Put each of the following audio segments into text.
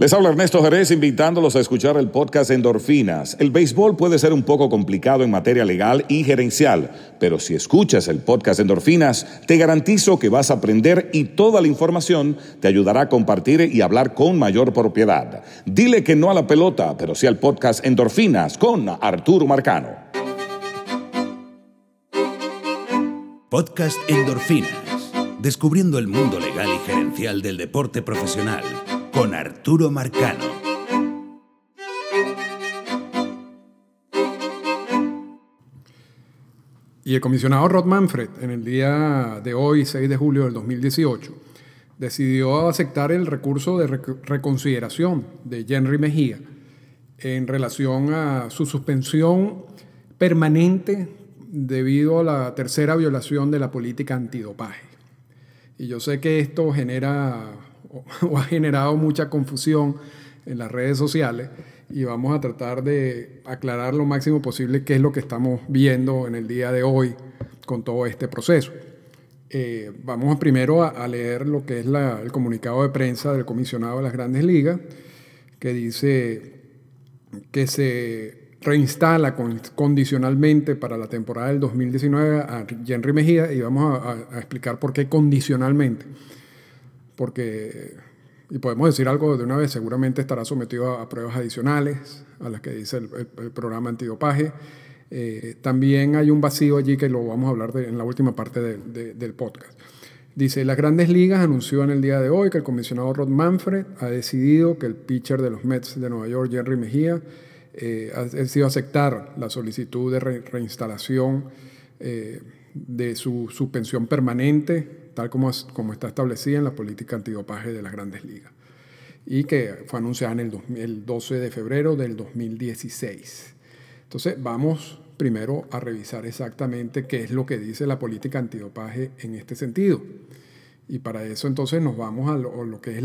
Les habla Ernesto Jerez invitándolos a escuchar el podcast Endorfinas. El béisbol puede ser un poco complicado en materia legal y gerencial, pero si escuchas el podcast Endorfinas, te garantizo que vas a aprender y toda la información te ayudará a compartir y hablar con mayor propiedad. Dile que no a la pelota, pero sí al podcast Endorfinas con Arturo Marcano. Podcast Endorfinas. Descubriendo el mundo legal y gerencial del deporte profesional con Arturo Marcano. Y el comisionado Rod Manfred, en el día de hoy, 6 de julio del 2018, decidió aceptar el recurso de reconsideración de Henry Mejía en relación a su suspensión permanente debido a la tercera violación de la política antidopaje. Y yo sé que esto genera o, ha generado mucha confusión en las redes sociales y vamos a tratar de aclarar lo máximo posible qué es lo que estamos viendo en el día de hoy con todo este proceso. Eh, vamos primero a, leer lo que es el comunicado de prensa del comisionado de las grandes ligas, que dice que se reinstala condicionalmente para la temporada del 2019 a Henry Mejía y vamos a explicar por qué condicionalmente porque, y podemos decir algo de una vez, seguramente estará sometido a, pruebas adicionales a las que dice el, programa antidopaje. Eh, también hay un vacío allí que lo vamos a hablar en la última parte del podcast. Dice, las grandes ligas anunció en el día de hoy que el comisionado Rod Manfred ha decidido que el pitcher de los Mets de Nueva York, Jerry Mejía, eh, ha decidido aceptar la solicitud de reinstalación eh, de su suspensión permanente tal como, como está establecida en la política antidopaje de las grandes ligas, y que fue anunciada en el, el 12 de febrero del 2016. Entonces, vamos primero a revisar exactamente qué es lo que dice la política antidopaje en este sentido. Y para eso entonces nos vamos a lo, que es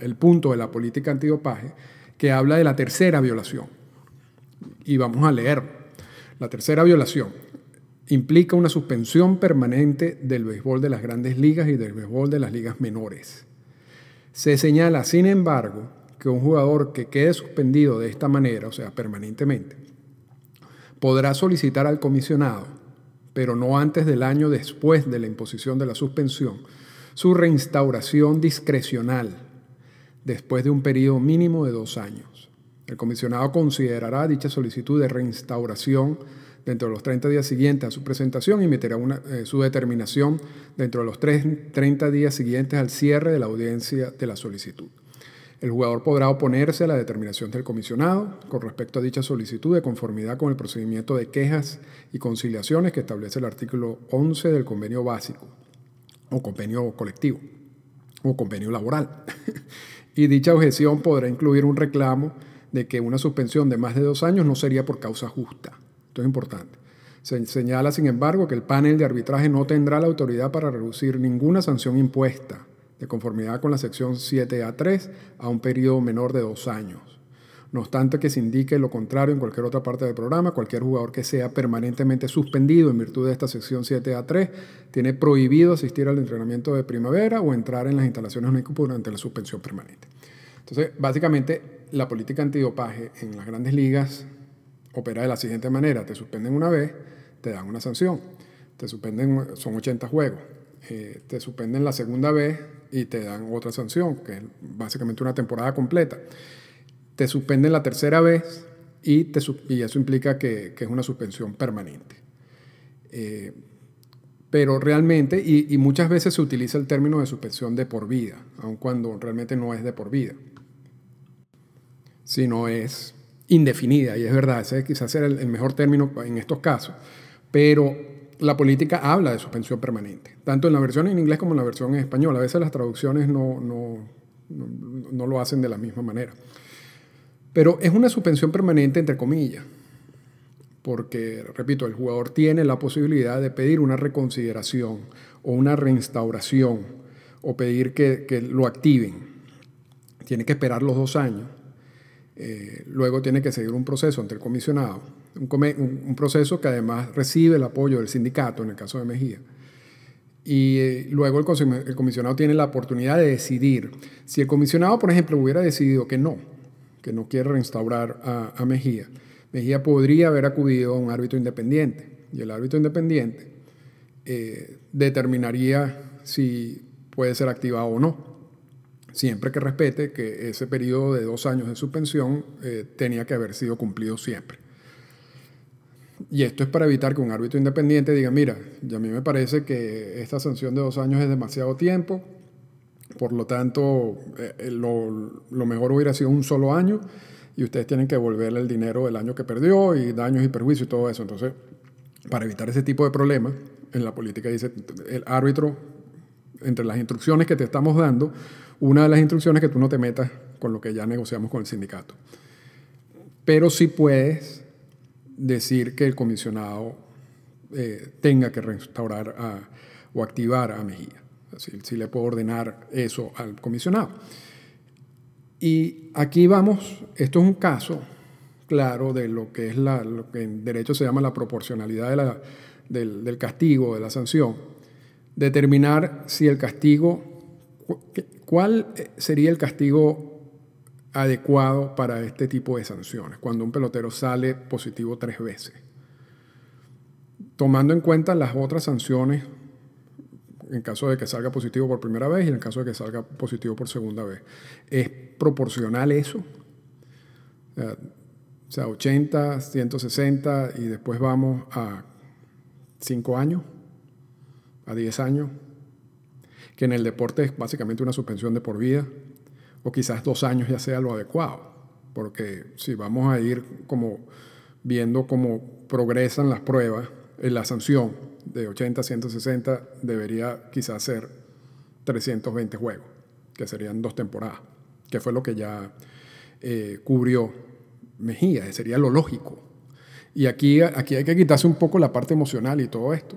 el punto de la política antidopaje, que habla de la tercera violación. Y vamos a leer. La tercera violación implica una suspensión permanente del béisbol de las grandes ligas y del béisbol de las ligas menores. Se señala, sin embargo, que un jugador que quede suspendido de esta manera, o sea, permanentemente, podrá solicitar al comisionado, pero no antes del año después de la imposición de la suspensión, su reinstauración discrecional, después de un periodo mínimo de dos años. El comisionado considerará dicha solicitud de reinstauración dentro de los 30 días siguientes a su presentación y meterá eh, su determinación dentro de los 30 días siguientes al cierre de la audiencia de la solicitud. El jugador podrá oponerse a la determinación del comisionado con respecto a dicha solicitud de conformidad con el procedimiento de quejas y conciliaciones que establece el artículo 11 del convenio básico o convenio colectivo o convenio laboral. y dicha objeción podrá incluir un reclamo de que una suspensión de más de dos años no sería por causa justa esto es importante. Se señala, sin embargo, que el panel de arbitraje no tendrá la autoridad para reducir ninguna sanción impuesta, de conformidad con la sección 7A3, a un periodo menor de dos años. No obstante que se indique lo contrario en cualquier otra parte del programa, cualquier jugador que sea permanentemente suspendido en virtud de esta sección 7A3 tiene prohibido asistir al entrenamiento de primavera o entrar en las instalaciones de equipo durante la suspensión permanente. Entonces, básicamente, la política antidopaje en las grandes ligas opera de la siguiente manera. Te suspenden una vez, te dan una sanción. Te suspenden, son 80 juegos. Eh, te suspenden la segunda vez y te dan otra sanción, que es básicamente una temporada completa. Te suspenden la tercera vez y, te, y eso implica que, es una suspensión permanente. Eh, pero realmente, y, y, muchas veces se utiliza el término de suspensión de por vida, aun cuando realmente no es de por vida, sino es indefinida, y es verdad, ese quizás era el, mejor término en estos casos, pero la política habla de suspensión permanente, tanto en la versión en inglés como en la versión en español. A veces las traducciones no, no, no, lo hacen de la misma manera. Pero es una suspensión permanente entre comillas, porque, repito, el jugador tiene la posibilidad de pedir una reconsideración o una reinstauración o pedir que, que lo activen. Tiene que esperar los dos años eh, luego tiene que seguir un proceso ante el comisionado, un, proceso que además recibe el apoyo del sindicato, en el caso de Mejía. y eh, luego el, comisionado tiene la oportunidad de decidir. Si el comisionado, por ejemplo, hubiera decidido que no, que no quiere reinstaurar a, Mejía, Mejía podría haber acudido a un árbitro independiente y el árbitro independiente eh, determinaría si puede ser activado o no, siempre que respete que ese periodo de dos años de suspensión eh, tenía que haber sido cumplido siempre. Y esto es para evitar que un árbitro independiente diga, mira, a mí me parece que esta sanción de dos años es demasiado tiempo, por lo tanto, eh, eh, lo, lo, mejor hubiera sido un solo año y ustedes tienen que devolverle el dinero del año que perdió y daños y perjuicios y todo eso. Entonces, para evitar ese tipo de problemas, en la política dice, el árbitro, entre las instrucciones que te estamos dando, una de las instrucciones es que tú no te metas con lo que ya negociamos con el sindicato. Pero sí puedes decir que el comisionado eh, tenga que restaurar o activar a Mejía. Si, le puedo ordenar eso al comisionado. Y aquí vamos, esto es un caso claro de lo que es la, lo que en derecho se llama la proporcionalidad del, del castigo, de la sanción. Determinar si el castigo, cuál sería el castigo adecuado para este tipo de sanciones, cuando un pelotero sale positivo tres veces. Tomando en cuenta las otras sanciones, en caso de que salga positivo por primera vez y en caso de que salga positivo por segunda vez. ¿Es proporcional eso? O sea, 80, 160 y después vamos a 5 años, a 10 años, que en el deporte es básicamente una suspensión de por vida o quizás dos años ya sea lo adecuado, porque si vamos a ir como viendo cómo progresan las pruebas, en la sanción de 80 a 160 debería quizás ser 320 juegos, que serían dos temporadas, que fue lo que ya eh, cubrió Mejía, sería lo lógico. Y aquí, aquí hay que quitarse un poco la parte emocional y todo esto.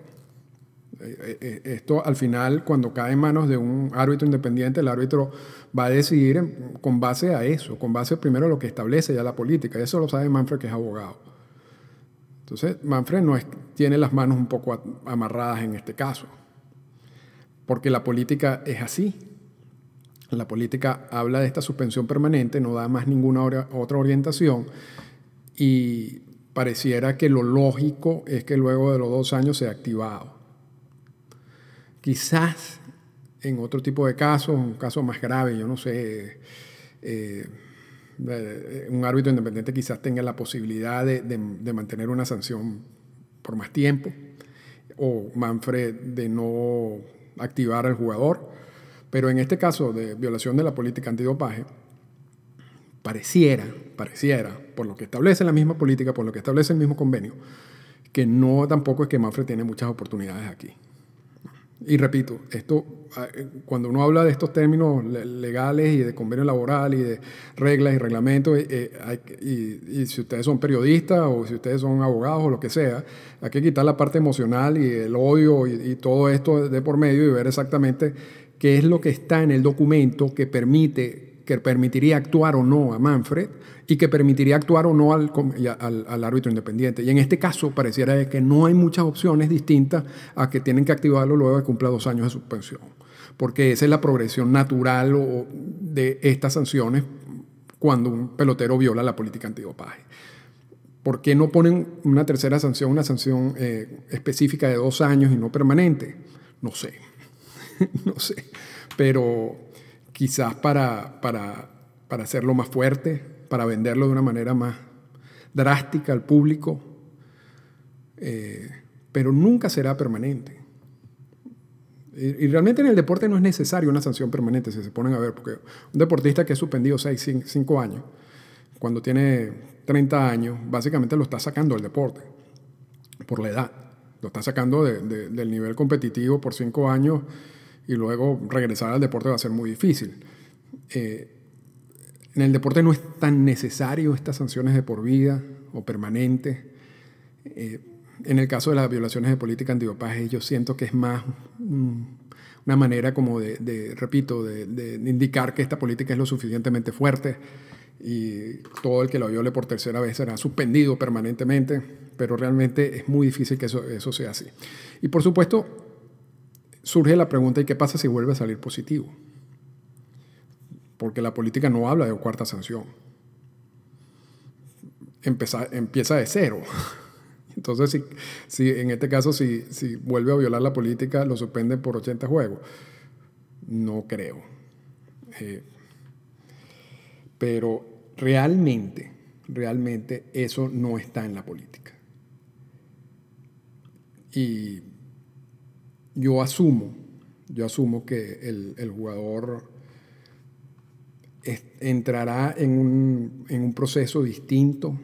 Eh, eh, esto al final, cuando cae en manos de un árbitro independiente, el árbitro va a decidir con base a eso, con base primero a lo que establece ya la política. Eso lo sabe Manfred, que es abogado. Entonces, Manfred no tiene las manos un poco amarradas en este caso, porque la política es así. La política habla de esta suspensión permanente, no da más ninguna otra orientación y pareciera que lo lógico es que luego de los dos años sea activado. Quizás en otro tipo de casos, un caso más grave, yo no sé, eh, un árbitro independiente quizás tenga la posibilidad de, mantener una sanción por más tiempo, o Manfred de no activar al jugador, pero en este caso de violación de la política antidopaje, pareciera, pareciera, por lo que establece la misma política, por lo que establece el mismo convenio, que no tampoco es que Manfred tiene muchas oportunidades aquí. Y repito, esto, ah, eh, cuando uno habla de estos términos legales y de convenio laboral y de reglas y reglamentos, eh, eh, y, si ustedes son periodistas o si ustedes son abogados o lo que sea, hay que quitar la parte emocional y el odio y, y todo esto de por medio y ver exactamente qué es lo que está en el documento que permite que permitiría actuar o no a Manfred y que permitiría actuar o no al, al, árbitro independiente. Y en este caso pareciera que no hay muchas opciones distintas a que tienen que activarlo luego de cumpla dos años de suspensión, porque esa es la progresión natural de estas sanciones cuando un pelotero viola la política antidopaje. ¿Por qué no ponen una tercera sanción, una sanción eh, específica de dos años y no permanente? No sé, no sé, pero quizás para, para, para hacerlo más fuerte, para venderlo de una manera más drástica al público, eh, pero nunca será permanente. Y, realmente en el deporte no es necesario una sanción permanente, si se ponen a ver, porque un deportista que es suspendido 6, 5 años, cuando tiene 30 años, básicamente lo está sacando del deporte, por la edad. Lo está sacando del nivel competitivo por 5 años y luego regresar al deporte va a ser muy difícil. Eh, en el deporte no es tan necesario estas sanciones de por vida o permanentes. Eh, en el caso de las violaciones de política antidopaje, yo siento que es más una manera como de, repito, de, indicar que esta política es lo suficientemente fuerte y todo el que lo viole por tercera vez será suspendido permanentemente, pero realmente es muy difícil que eso, eso sea así. Y por supuesto, surge la pregunta, ¿y qué pasa si vuelve a salir positivo? Porque la política no habla de cuarta sanción. empieza de cero. Entonces, si, si, en este caso, si, si vuelve a violar la política, lo suspenden por 80 juegos. No creo. Eh, pero realmente, realmente eso no está en la política. Y yo asumo, yo asumo que el, jugador entrará en un, en un proceso distinto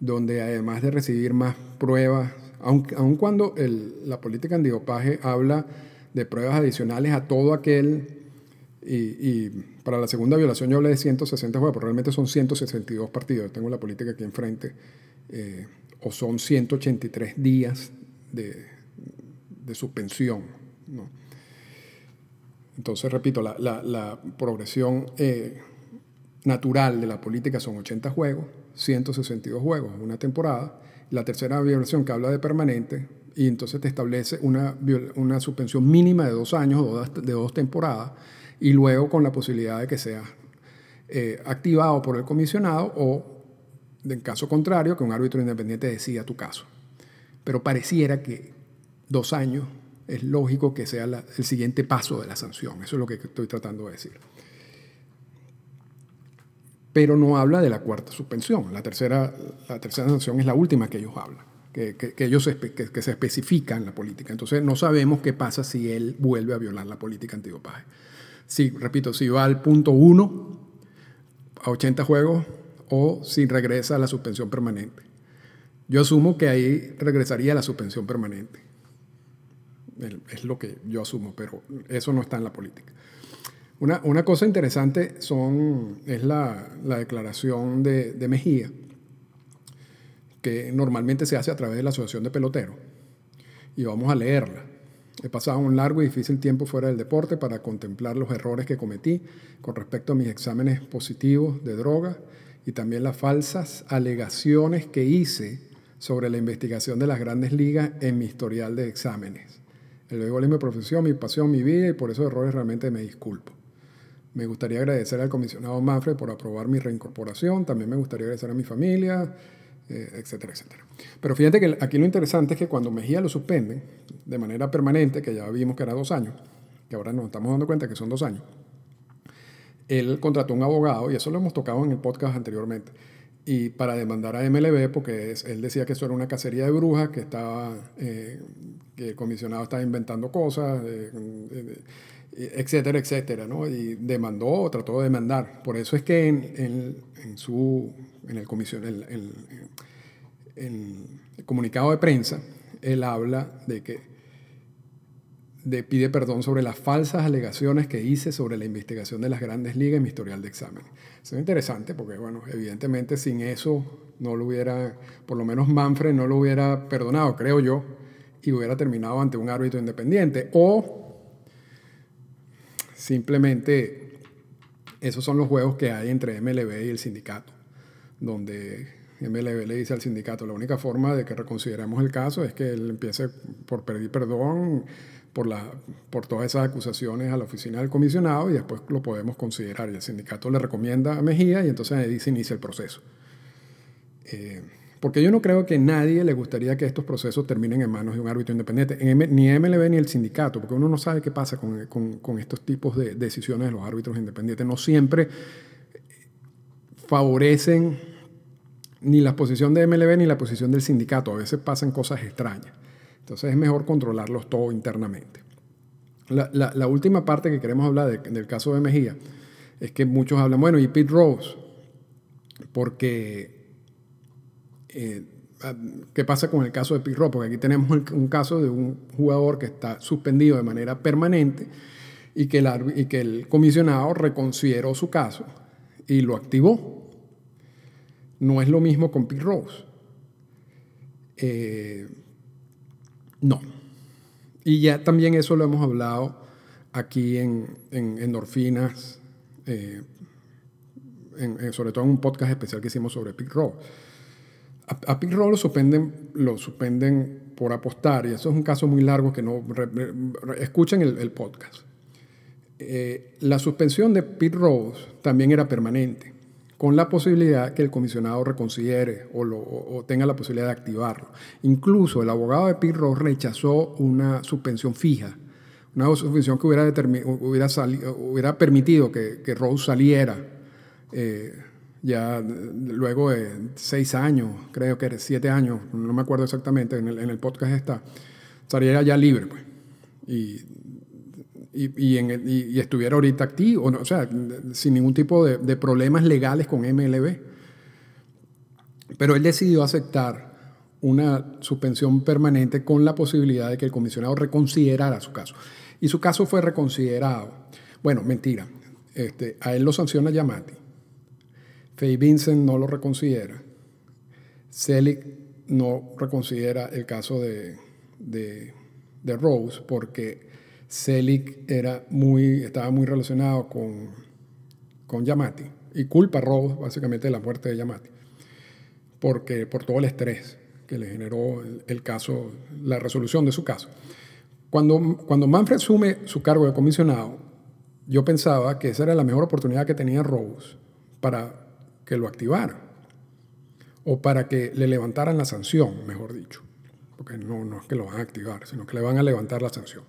donde además de recibir más pruebas, aun, cuando la política antidopaje habla de pruebas adicionales a todo aquel, y, para la segunda violación yo hablé de 160 juegos, pero realmente son 162 partidos, tengo la política aquí enfrente, eh, o son 183 días de, suspensión. Entonces, repito, la, progresión eh, natural de la política son 80 juegos, 162 juegos una temporada. La tercera violación que habla de permanente y entonces te establece una, una suspensión mínima de dos años o de dos temporadas y luego con la posibilidad de que sea eh, activado por el comisionado o, en caso contrario, que un árbitro independiente decida tu caso. Pero pareciera que dos años es lógico que sea el siguiente paso de la sanción. Eso es lo que estoy tratando de decir pero no habla de la cuarta suspensión. La tercera, la tercera sanción es la última que ellos hablan, que, ellos que, se especifica en la política. Entonces no sabemos qué pasa si él vuelve a violar la política antidopaje. Si, repito, si va al punto 1 a 80 juegos o si regresa a la suspensión permanente. Yo asumo que ahí regresaría a la suspensión permanente. Es lo que yo asumo, pero eso no está en la política. Una, cosa interesante son, es la, declaración de, Mejía, que normalmente se hace a través de la Asociación de Peloteros. Y vamos a leerla. He pasado un largo y difícil tiempo fuera del deporte para contemplar los errores que cometí con respecto a mis exámenes positivos de droga y también las falsas alegaciones que hice sobre la investigación de las grandes ligas en mi historial de exámenes. El béisbol es mi profesión, mi pasión, mi vida y por esos errores realmente me disculpo. Me gustaría agradecer al comisionado Manfred por aprobar mi reincorporación. También me gustaría agradecer a mi familia, eh, etcétera, etcétera. Pero fíjate que aquí lo interesante es que cuando Mejía lo suspenden de manera permanente, que ya vimos que era dos años, que ahora nos estamos dando cuenta que son dos años, él contrató un abogado, y eso lo hemos tocado en el podcast anteriormente, y para demandar a MLB, porque él decía que eso era una cacería de brujas, que, estaba, eh, que el comisionado estaba inventando cosas etcétera, etcétera, ¿no? Y demandó, trató de demandar. Por eso es que en, su, en el, comisión, el comunicado de prensa, él habla de que de, pide perdón sobre las falsas alegaciones que hice sobre la investigación de las grandes ligas en mi historial de examen. Eso es interesante porque, bueno, evidentemente sin eso no lo hubiera, por lo menos Manfred no lo hubiera perdonado, creo yo, y hubiera terminado ante un árbitro independiente. O Simplemente esos son los juegos que hay entre MLB y el sindicato, donde MLB le dice al sindicato, la única forma de que reconsideremos el caso es que él empiece por pedir perdón por, la, por todas esas acusaciones a la oficina del comisionado y después lo podemos considerar. Y el sindicato le recomienda a Mejía y entonces ahí se inicia el proceso. Eh, porque yo no creo que nadie le gustaría que estos procesos terminen en manos de un árbitro independiente, ni MLB ni el sindicato, porque uno no sabe qué pasa con, estos tipos de decisiones de los árbitros independientes. No siempre favorecen ni la posición de MLB ni la posición del sindicato. A veces pasan cosas extrañas. Entonces es mejor controlarlos todo internamente. La, última parte que queremos hablar del caso de Mejía es que muchos hablan, bueno, y Pete Rose, porque eh, ¿Qué pasa con el caso de Pirro? Porque aquí tenemos un caso de un jugador que está suspendido de manera permanente y que el, y que el comisionado reconsideró su caso y lo activó. No es lo mismo con Pete Rose. Eh, no. Y ya también eso lo hemos hablado aquí en, en eh, sobre todo en un podcast especial que hicimos sobre Pete Rose a, a lo suspenden, lo suspenden por apostar, y eso es un caso muy largo que no... escuchen el, podcast. Eh, la suspensión de Pete Rose también era permanente, con la posibilidad que el comisionado reconsidere o, tenga la posibilidad de activarlo. Incluso el abogado de Rose rechazó una suspensión fija, una suspensión que hubiera, hubiera, hubiera permitido que, que Rose saliera. Eh, ya luego de seis años, creo que siete años, no me acuerdo exactamente, en el, en el podcast está, saliera ya libre, pues. Y, y, estuviera ahorita activo, o sea, sin ningún tipo de, de, problemas legales con MLB. Pero él decidió aceptar una suspensión permanente con la posibilidad de que el comisionado reconsiderara su caso. Y su caso fue reconsiderado. Bueno, mentira. Este, a él lo sanciona Yamati Faye Vincent no lo reconsidera. Selig no reconsidera el caso de, de, Rose porque Selig era muy, estaba muy relacionado con, con Yamati y culpa a Rose básicamente de la muerte de Yamati porque, por todo el estrés que le generó el, caso, la resolución de su caso. Cuando, cuando Manfred asume su cargo de comisionado, yo pensaba que esa era la mejor oportunidad que tenía Rose para que lo activara o para que le levantaran la sanción, mejor dicho, porque no, no es que lo van a activar, sino que le van a levantar la sanción.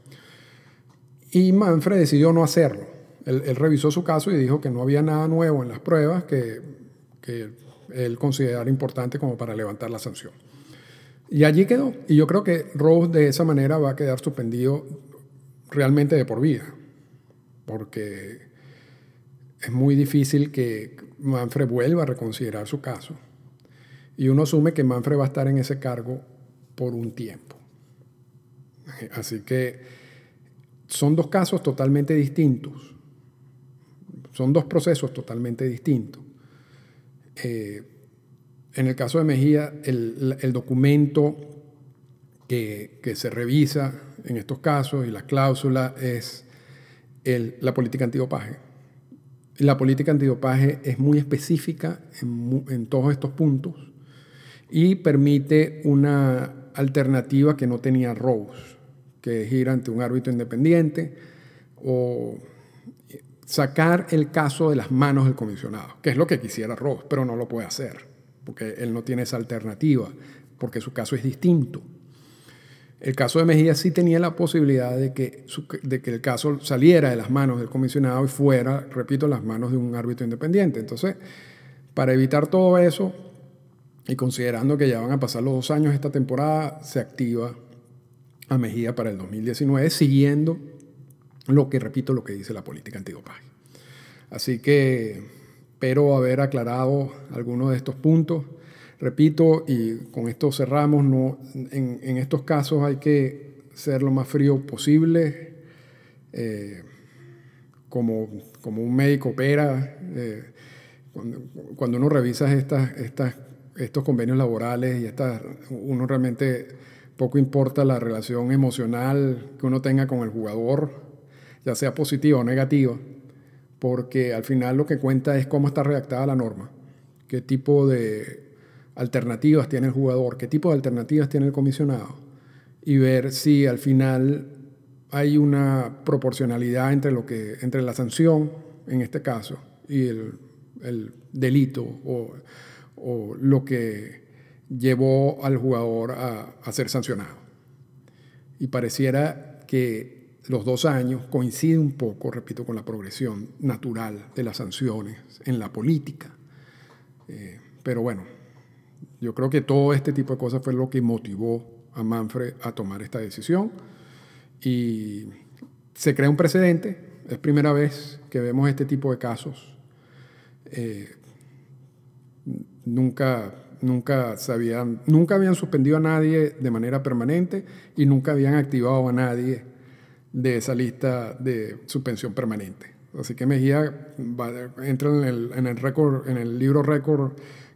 Y Manfred decidió no hacerlo. Él, revisó su caso y dijo que no había nada nuevo en las pruebas que, que él considerara importante como para levantar la sanción. Y allí quedó. Y yo creo que Rose de esa manera va a quedar suspendido realmente de por vida, porque es muy difícil que Manfred vuelva a reconsiderar su caso. Y uno asume que Manfred va a estar en ese cargo por un tiempo. Así que son dos casos totalmente distintos. Son dos procesos totalmente distintos. Eh, en el caso de Mejía, el, documento que, se revisa en estos casos y la cláusula es la política antidopaje la política antidopaje es muy específica en, todos estos puntos y permite una alternativa que no tenía Rose, que ir ante un árbitro independiente o sacar el caso de las manos del comisionado, que es lo que quisiera Rose, pero no lo puede hacer, porque él no tiene esa alternativa, porque su caso es distinto. El caso de Mejía sí tenía la posibilidad de que, de que el caso saliera de las manos del comisionado y fuera, repito, las manos de un árbitro independiente. Entonces, para evitar todo eso, y considerando que ya van a pasar los dos años esta temporada, se activa a Mejía para el 2019, siguiendo lo que, repito, lo que dice la política antidopaje. Así que espero haber aclarado algunos de estos puntos. Repito, y con esto cerramos, no, en, estos casos hay que ser lo más frío posible, eh, como, como, un médico opera. Eh, cuando, uno revisa estas, estos convenios laborales y estas, uno realmente poco importa la relación emocional que uno tenga con el jugador, ya sea positiva o negativa, porque al final lo que cuenta es cómo está redactada la norma, qué tipo de alternativas tiene el jugador, qué tipo de alternativas tiene el comisionado y ver si al final hay una proporcionalidad entre, lo que, entre la sanción, en este caso, y el, delito o, lo que llevó al jugador a, ser sancionado. Y pareciera que los dos años coinciden un poco, repito, con la progresión natural de las sanciones en la política. Eh, pero bueno, yo creo que todo este tipo de cosas fue lo que motivó a Manfred a tomar esta decisión y se crea un precedente. Es primera vez que vemos este tipo de casos. Eh, nunca, nunca, habían, nunca habían suspendido a nadie de manera permanente y nunca habían activado a nadie de esa lista de suspensión permanente. Así que Mejía entra en el, en el libro récord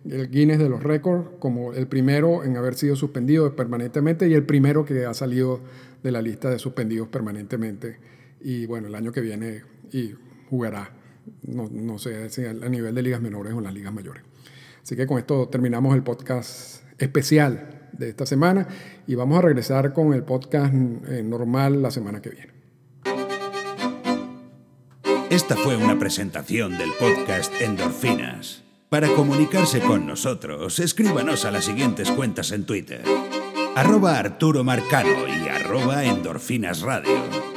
el Guinness de los récords como el primero en haber sido suspendido permanentemente y el primero que ha salido de la lista de suspendidos permanentemente. Y bueno, el año que viene y jugará, no, no sé si a nivel de ligas menores o en las ligas mayores. Así que con esto terminamos el podcast especial de esta semana y vamos a regresar con el podcast eh, normal la semana que viene. Esta fue una presentación del podcast Endorfinas. Para comunicarse con nosotros, escríbanos a las siguientes cuentas en Twitter. Arroba Arturo Marcano y arroba Endorfinas Radio.